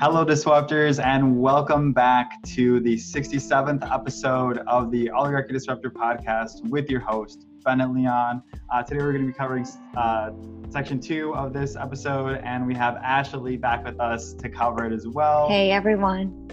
Hello, Disruptors, and welcome back to the 67th episode of the Oligarchy Disruptor podcast with your host, Bennett Leon. Uh, today, we're going to be covering uh, section two of this episode, and we have Ashley back with us to cover it as well. Hey, everyone.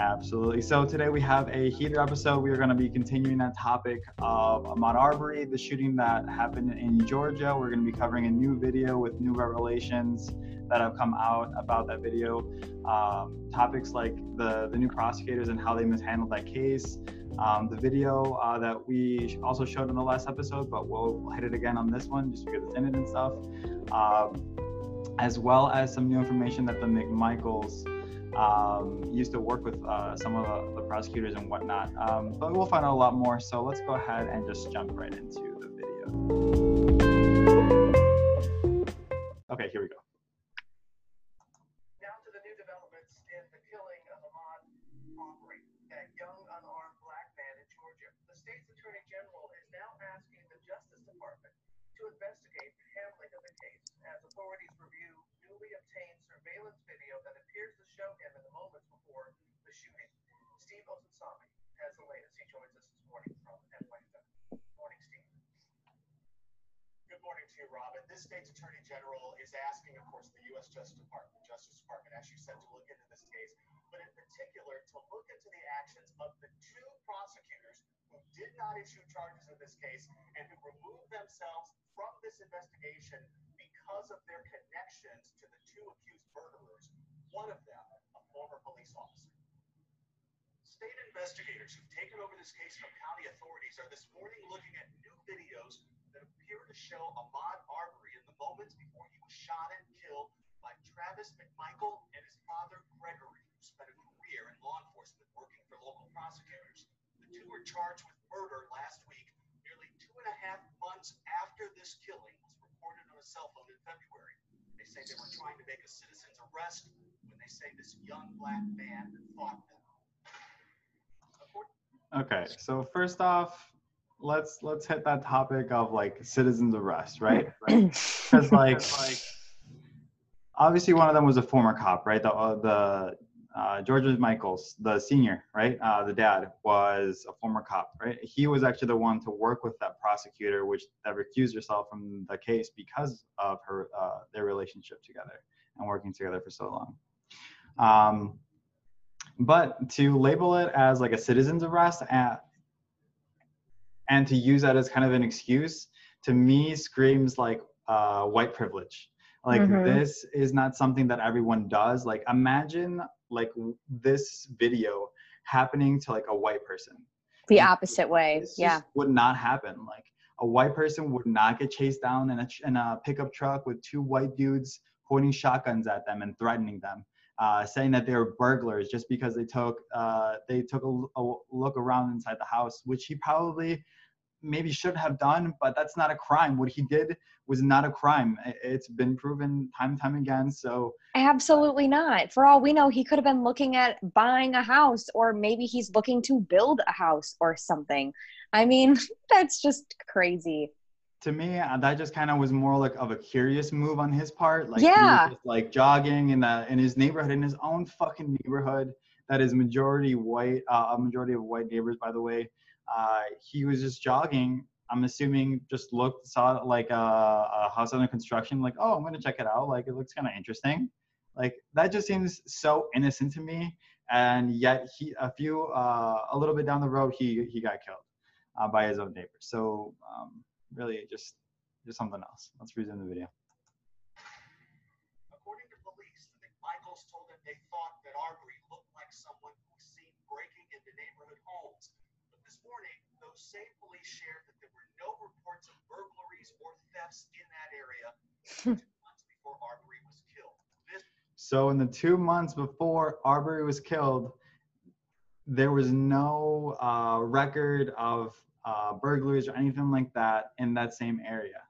Absolutely. So today we have a heated episode. We are going to be continuing that topic of Ahmaud Arbery, the shooting that happened in Georgia. We're going to be covering a new video with new revelations that have come out about that video. Um, topics like the, the new prosecutors and how they mishandled that case. Um, the video uh, that we also showed in the last episode, but we'll hit it again on this one just because it's in it and stuff. Um, as well as some new information that the McMichaels um, used to work with uh, some of the, the, prosecutors and whatnot. Um, but we'll find out a lot more. So let's go ahead and just jump right into the video. Okay, here we go. Now to the new developments in the killing of Arbery, that young unarmed black man in Georgia. The state's attorney general is now asking the Justice Department to investigate the handling of the case as authorities review newly obtained surveillance appears show him in the moments before the shooting. Steve Osunsami has the latest. He joins us this morning from Atlanta. Morning, Steve. Good morning to you, Robin. This state's attorney general is asking, of course, the U.S. Justice Department, Justice Department, as you said, to look into this case, but in particular to look into the actions of the two prosecutors who did not issue charges in this case and who removed themselves from this investigation because of their connections to the two accused murderers, one of them a former police officer. State investigators who've taken over this case from county authorities are this morning looking at new videos that appear to show Ahmaud Arbery in the moments before he was shot and killed by Travis McMichael and his father Gregory, who spent a career in law enforcement working for local prosecutors. The two were charged with murder last week, nearly two and a half months after this killing was reported on a cell phone in February. They say they were trying to make a citizen's arrest when they say this young black man fought them. Okay, so first off, let's let's hit that topic of like citizens arrest, right? Because like like obviously one of them was a former cop, right? The uh, the uh, George Michaels, the senior, right? Uh, the dad was a former cop, right? He was actually the one to work with that prosecutor, which that recused herself from the case because of her uh, their relationship together and working together for so long. Um, but to label it as like a citizen's arrest at, and to use that as kind of an excuse to me screams like uh, white privilege. Like mm-hmm. this is not something that everyone does. Like imagine like this video happening to like a white person. The opposite way yeah. would not happen. Like a white person would not get chased down in a, in a pickup truck with two white dudes pointing shotguns at them and threatening them uh, saying that they were burglars just because they took uh, they took a, a, look around inside the house, which he probably maybe should have done, but that's not a crime. What he did was not a crime. It's been proven time and time again. So absolutely not. For all we know, he could have been looking at buying a house, or maybe he's looking to build a house or something. I mean, that's just crazy. To me, uh, that just kind of was more like of a curious move on his part. Like yeah, just, like jogging in the in his neighborhood, in his own fucking neighborhood that is majority white, uh, a majority of white neighbors, by the way uh, he was just jogging. I'm assuming just looked, saw like a, a house under construction, like, oh, I'm gonna check it out. Like it looks kind of interesting. Like that just seems so innocent to me. And yet he, a few, uh, a little bit down the road, he he got killed uh, by his own neighbor. So um, really, just just something else. Let's resume the video. According to police, the McMichaels told them they thought that Arbery looked like someone who was seen breaking into neighborhood homes morning, those same police shared that there were no reports of burglaries or thefts in that area months before Arbery was killed. This- so, in the two months before Arbery was killed, there was no uh, record of uh, burglaries or anything like that in that same area.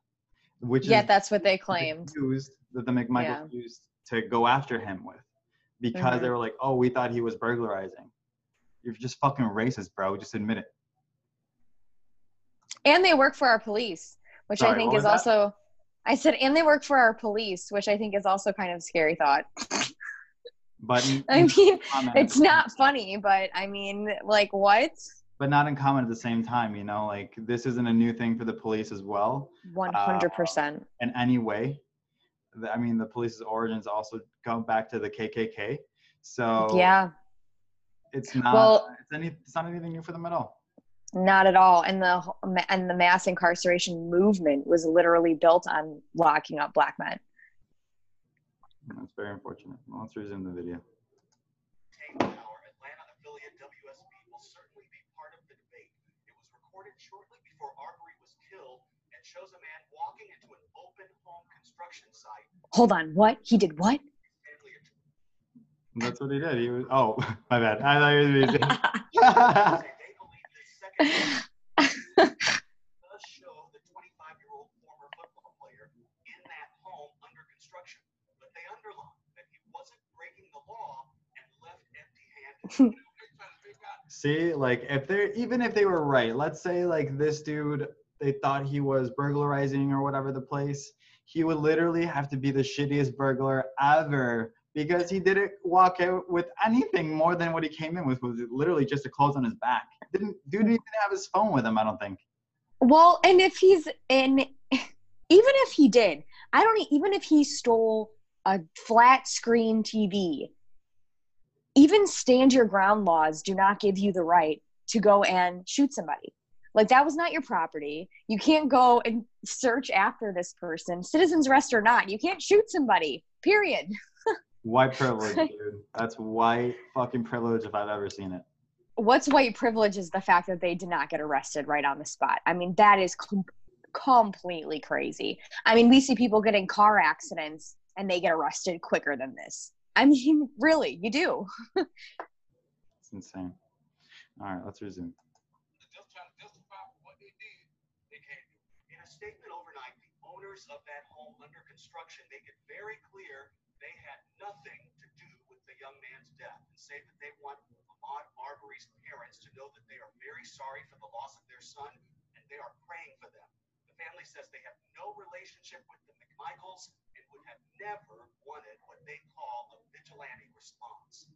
Which yeah, that's what they claimed. Used that the McMichael yeah. used to go after him with, because mm-hmm. they were like, "Oh, we thought he was burglarizing." You're just fucking racist, bro. Just admit it and they work for our police which Sorry, i think is that? also i said and they work for our police which i think is also kind of scary thought But I mean, it's not funny, but I mean, like, what? But not in common at the same time. You know, like this isn't a new thing for the police as well. 100%. in any way. I mean, the police's origins also go back to the KKK. So yeah, it's not Well- it's any it's not anything new for them at all. not at all. And the and the mass incarceration movement was literally built on locking up black men. That's very unfortunate. Well, let's resume the video. Obtain power, Atlanta affiliate WSB will certainly be part of the debate. It was recorded shortly before Arbery was killed and shows a man walking into an open home construction site. Hold on, what? He did what? That's what he did. He was oh my bad. I thought he was say they believe this second does show the 25-year-old former football player in that home under construction, but they underline that he wasn't breaking the law and left empty-handed. See, like if they're even if they were right, let's say like this dude, they thought he was burglarizing or whatever the place, he would literally have to be the shittiest burglar ever because he didn't walk out with anything more than what he came in with was literally just the clothes on his back. Didn't dude didn't even have his phone with him, I don't think. well, and if he's in, even if he did, I don't even if he stole a flat screen TV, even stand your ground laws do not give you the right to go and shoot somebody. Like that was not your property. You can't go and search after this person, citizen's arrest or not. You can't shoot somebody. Period. White privilege, dude. That's white fucking privilege if I've ever seen it. What's white privilege is the fact that they did not get arrested right on the spot. I mean, that is com- completely crazy. I mean, we see people get in car accidents and they get arrested quicker than this. I mean, really, you do. It's insane. All right, let's resume. just trying to justify what they did. They can't do it. In a statement overnight, the owners of that home under construction make it very clear they had nothing to do with the young man's death and say that they want Ahmaud Arbery's parents to know that they are very sorry for the loss of their son and they are praying for them. Family says they have no relationship with the McMichaels and would have never wanted what they call a vigilante response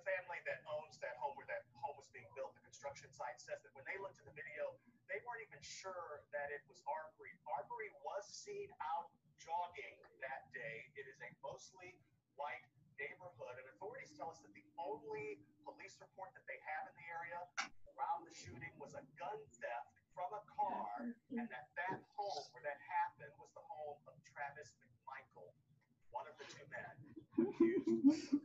the family that owns that home where that home was being built, the construction site, says that when they looked at the video, they weren't even sure that it was Arbery. Arbery was seen out jogging that day. It is a mostly white neighborhood, and authorities tell us that the only police report that they have in the area around the shooting was a gun theft from a car, and that that home where that happened was the home of Travis McMichael, one of the two men accused.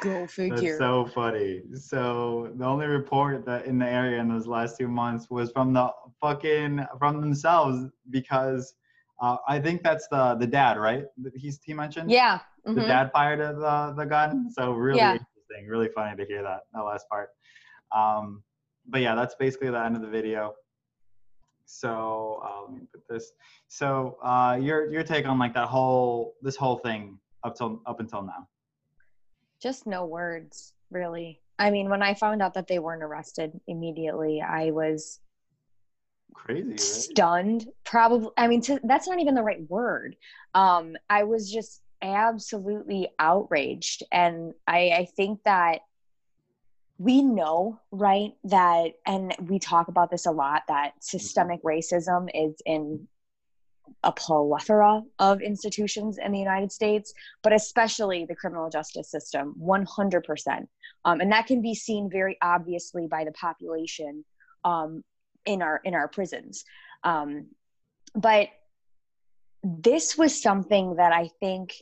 Go That's so funny. So the only report that in the area in those last two months was from the fucking from themselves because uh, I think that's the the dad, right? That He's he mentioned. yeah. The mhm. dad fired the the gun. So really Yeah. interesting. Really funny to hear that that last part. Um, but yeah, that's basically the end of the video. So uh, let me put this. So uh, your your take on like that whole this whole thing up till up until now. Just no words, really. I mean, when I found out that they weren't arrested immediately, I was Crazy, right? stunned probably i mean to, that's not even the right word um i was just absolutely outraged and i i think that we know right that and we talk about this a lot that systemic racism is in a plethora of institutions in the united states but especially the criminal justice system 100% um, and that can be seen very obviously by the population um, in our in our prisons. Um, but this was something that i think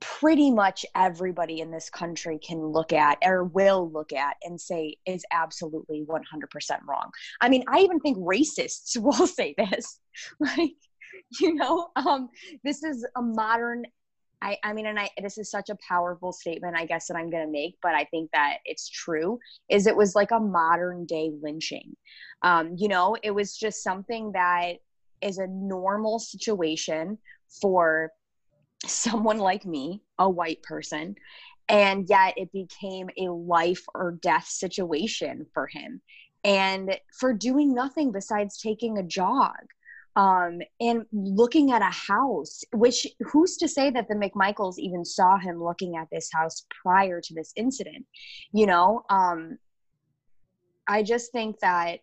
pretty much everybody in this country can look at or will look at and say is absolutely 100% wrong i mean i even think racists will say this like you know um, this is a modern I, I mean, and I, this is such a powerful statement, I guess, that I'm going to make, but I think that it's true, is it was like a modern day lynching. Um, you know, it was just something that is a normal situation for someone like me, a white person, and yet it became a life or death situation for him. And for doing nothing besides taking a jog. um, and looking at a house, which who's to say that the McMichaels even saw him looking at this house prior to this incident? You know, um, I just think that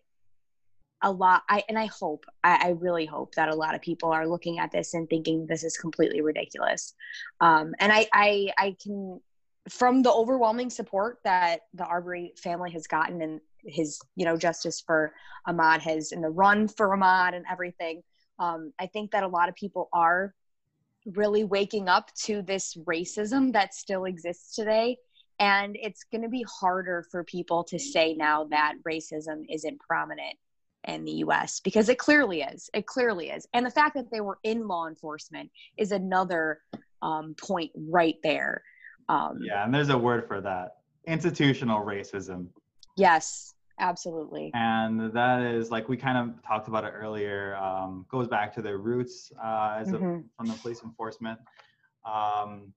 a lot i and i hope I, I, really hope that a lot of people are looking at this and thinking this is completely ridiculous. Um, and I, I i can from the overwhelming support that the arbery family has gotten and his you know justice for ahmaud has in the run for ahmaud and everything um, i think that a lot of people are really waking up to this racism that still exists today. And it's going to be harder for people to say now that racism isn't prominent in the US because it clearly is. It clearly is. And the fact that they were in law enforcement is another um, point right there. Um, yeah, and there's a word for that institutional racism. Yes, absolutely. And that is like we kind of talked about it earlier, um, goes back to their roots uh, as mm-hmm. a, from the police enforcement. Um,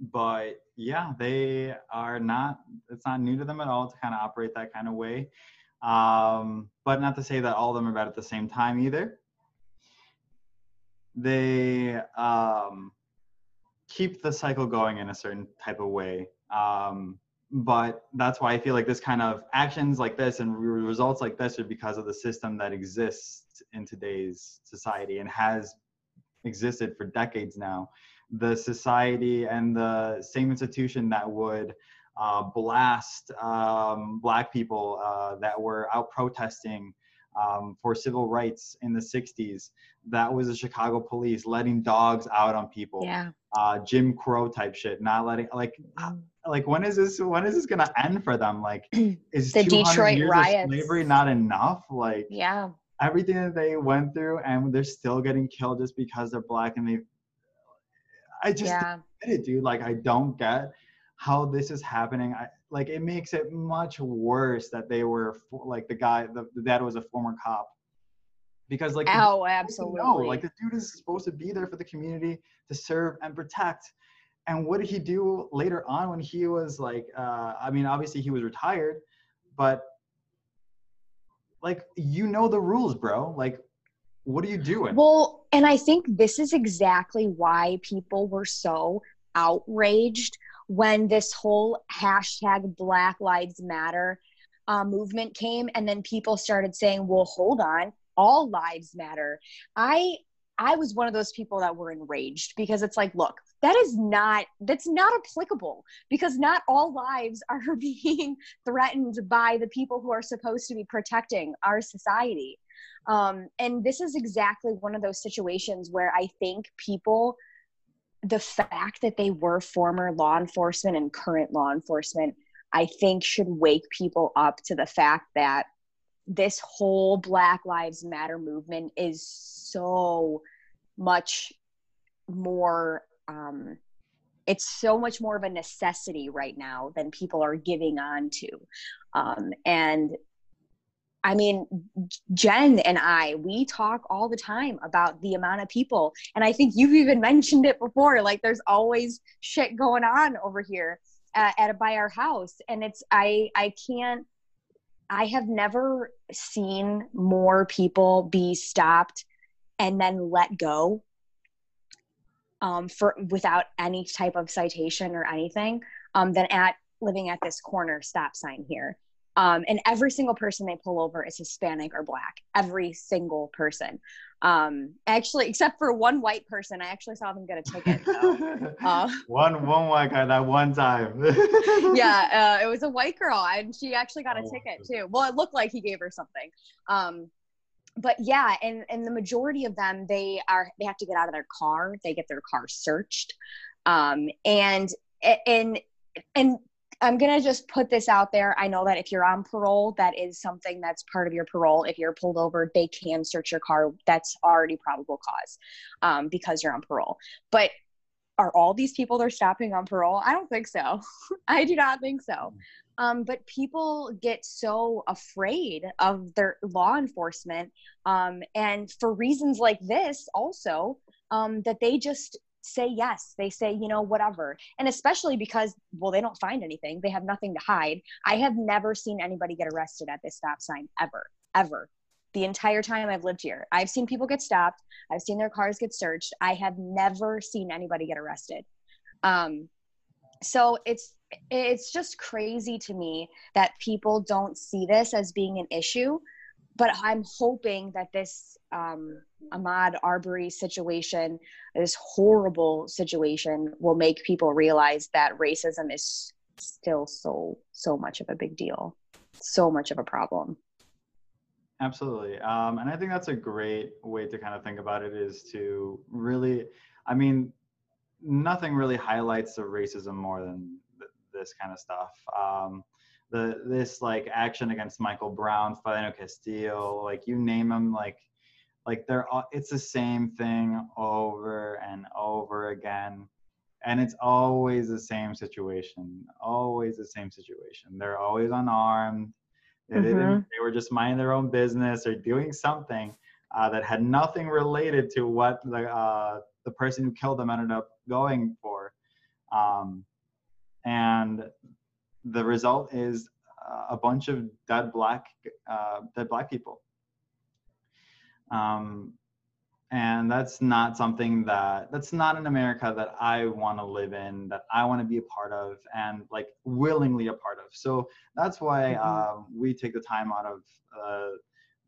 but yeah, they are not, it's not new to them at all to kind of operate that kind of way. Um, but not to say that all of them are bad at the same time either. They um, keep the cycle going in a certain type of way. Um, but that's why I feel like this kind of actions like this and results like this are because of the system that exists in today's society and has existed for decades now. The society and the same institution that would uh, blast um, black people uh, that were out protesting um, for civil rights in the 60s. That was the Chicago police letting dogs out on people. Yeah. Uh, Jim Crow type shit, not letting like mm. like when is this when is this gonna end for them? Like is the Detroit years riots. of slavery not enough? Like yeah. Everything that they went through and they're still getting killed just because they're black and they I just yeah. get it, dude. Like I don't get how this is happening I, like it makes it much worse that they were like the guy the, the dad was a former cop. Because like oh absolutely. no like the dude is supposed to be there for the community to serve and protect. And what did he do later on when he was like uh, i mean obviously he was retired but like you know the rules bro. Like what are you doing? Well and i think this is exactly why people were so outraged when this whole hashtag Black Lives Matter uh, movement came, and then people started saying, "Well, hold on, all lives matter." I I was one of those people that were enraged because it's like, look, that is not that's not applicable because not all lives are being threatened by the people who are supposed to be protecting our society. Um, and this is exactly one of those situations where I think people the fact that they were former law enforcement and current law enforcement, I think should wake people up to the fact that this whole Black Lives Matter movement is so much more um, it's so much more of a necessity right now than people are giving on to. Um, and I mean, Jen and I, we talk all the time about the amount of people. And I think you've even mentioned it before. Like, there's always shit going on over here uh, at a, by our house. And it's, I, I can't, I have never seen more people be stopped and then let go um, for without any type of citation or anything um, than at living at this corner stop sign here. Um, and every single person they pull over is Hispanic or Black. Every single person. Um, actually, except for one white person, I actually saw them get a ticket. So, uh, one one white guy that one time. yeah, uh, it was a white girl, and she actually got a oh, ticket too. Well, it looked like he gave her something. Um, but yeah, and and the majority of them, they are they have to get out of their car. They get their car searched, um, and and and I'm going to just put this out there. I know that if you're on parole, that is something that's part of your parole. If you're pulled over, they can search your car. That's already probable cause um, because you're on parole. But are all these people they're stopping on parole? I don't think so. I do not think so. Um, but people get so afraid of their law enforcement. Um, and for reasons like this, also, um, that they just say yes. They say, you know, whatever. And especially because, well, they don't find anything, they have nothing to hide. I have never seen anybody get arrested at this stop sign ever, ever. the entire time I've lived here. I've seen people get stopped. I've seen their cars get searched. I have never seen anybody get arrested. Um, so it's it's just crazy to me that people don't see this as being an issue. But I'm hoping that this um, Ahmaud Arbery situation, this horrible situation, will make people realize that racism is still so so much of a big deal, so much of a problem. Absolutely. Um, and I think that's a great way to kind of think about it is to really, I mean, nothing really highlights the racism more than th- this kind of stuff. Um, the this like action against Michael Brown, Philando Castillo, like you name them, like like they're all, it's the same thing over and over again, and it's always the same situation, always the same situation. They're always unarmed. They, mm-hmm. didn't, they were just minding their own business or doing something uh, that had nothing related to what the uh, the person who killed them ended up going for. Um, and the result is uh, a bunch of dead black uh, dead black people. Um, and that's not something that that's not an america that i want to live in that i want to be a part of and like willingly a part of so that's why mm-hmm. um, we take the time out of uh,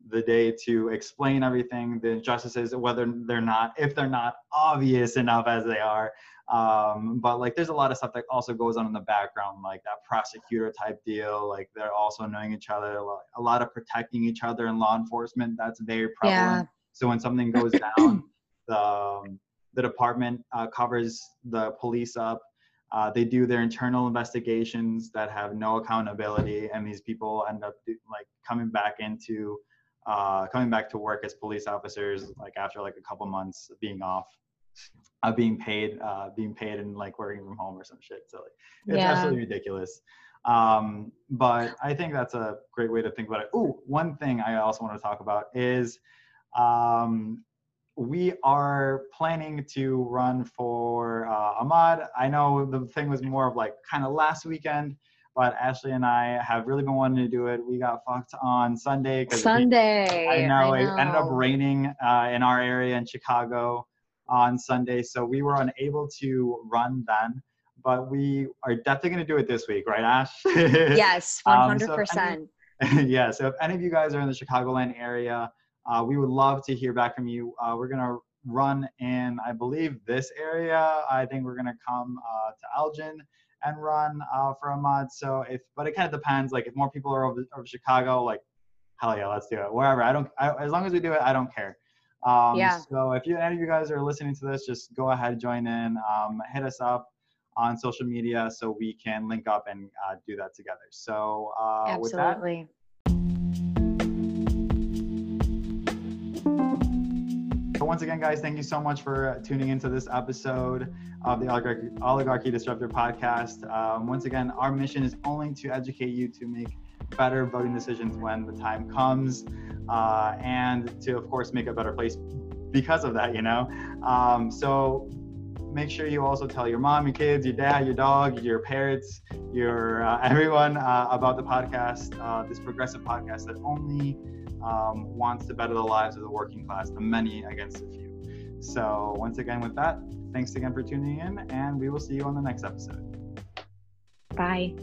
the day to explain everything the injustices whether they're not if they're not obvious enough as they are um, but like there's a lot of stuff that also goes on in the background like that prosecutor type deal like they're also knowing each other a lot of protecting each other in law enforcement that's very prevalent. Yeah. so when something goes down the um, the department uh, covers the police up. Uh, they do their internal investigations that have no accountability and these people end up like coming back into uh, coming back to work as police officers like after like a couple months being off uh, being paid uh, being paid and like working from home or some shit so like it's yeah. absolutely ridiculous um, but i think that's a great way to think about it oh one thing i also want to talk about is um, we are planning to run for uh, ahmaud i know the thing was more of like kind of last weekend but Ashley and I have really been wanting to do it. We got fucked on Sunday. Sunday. I, know, I know it ended up raining uh, in our area in Chicago on Sunday, so we were unable to run then. But we are definitely going to do it this week, right, Ash? yes, one hundred percent. Yeah. So if any of you guys are in the Chicagoland area, uh, we would love to hear back from you. Uh, we're gonna run in, I believe, this area. I think we're gonna come uh, to Elgin and run uh, for mod. So if, but it kind of depends. Like if more people are over, over Chicago, like hell yeah, let's do it. Wherever I don't, I, as long as we do it, I don't care. Um, yeah. So if you, any of you guys are listening to this, just go ahead, join in, um, hit us up on social media so we can link up and uh, do that together. So uh, Absolutely. with that. So once again, guys, thank you so much for tuning into this episode of the Oligarchy, Oligarchy Disruptor podcast. Um, once again, our mission is only to educate you to make better voting decisions when the time comes, uh, and to, of course, make a better place because of that. You know, um, so make sure you also tell your mom, your kids, your dad, your dog, your parents, your uh, everyone uh, about the podcast, uh, this progressive podcast that only um, wants to better the lives of the working class, the many against the few. So, once again, with that, thanks again for tuning in, and we will see you on the next episode. Bye.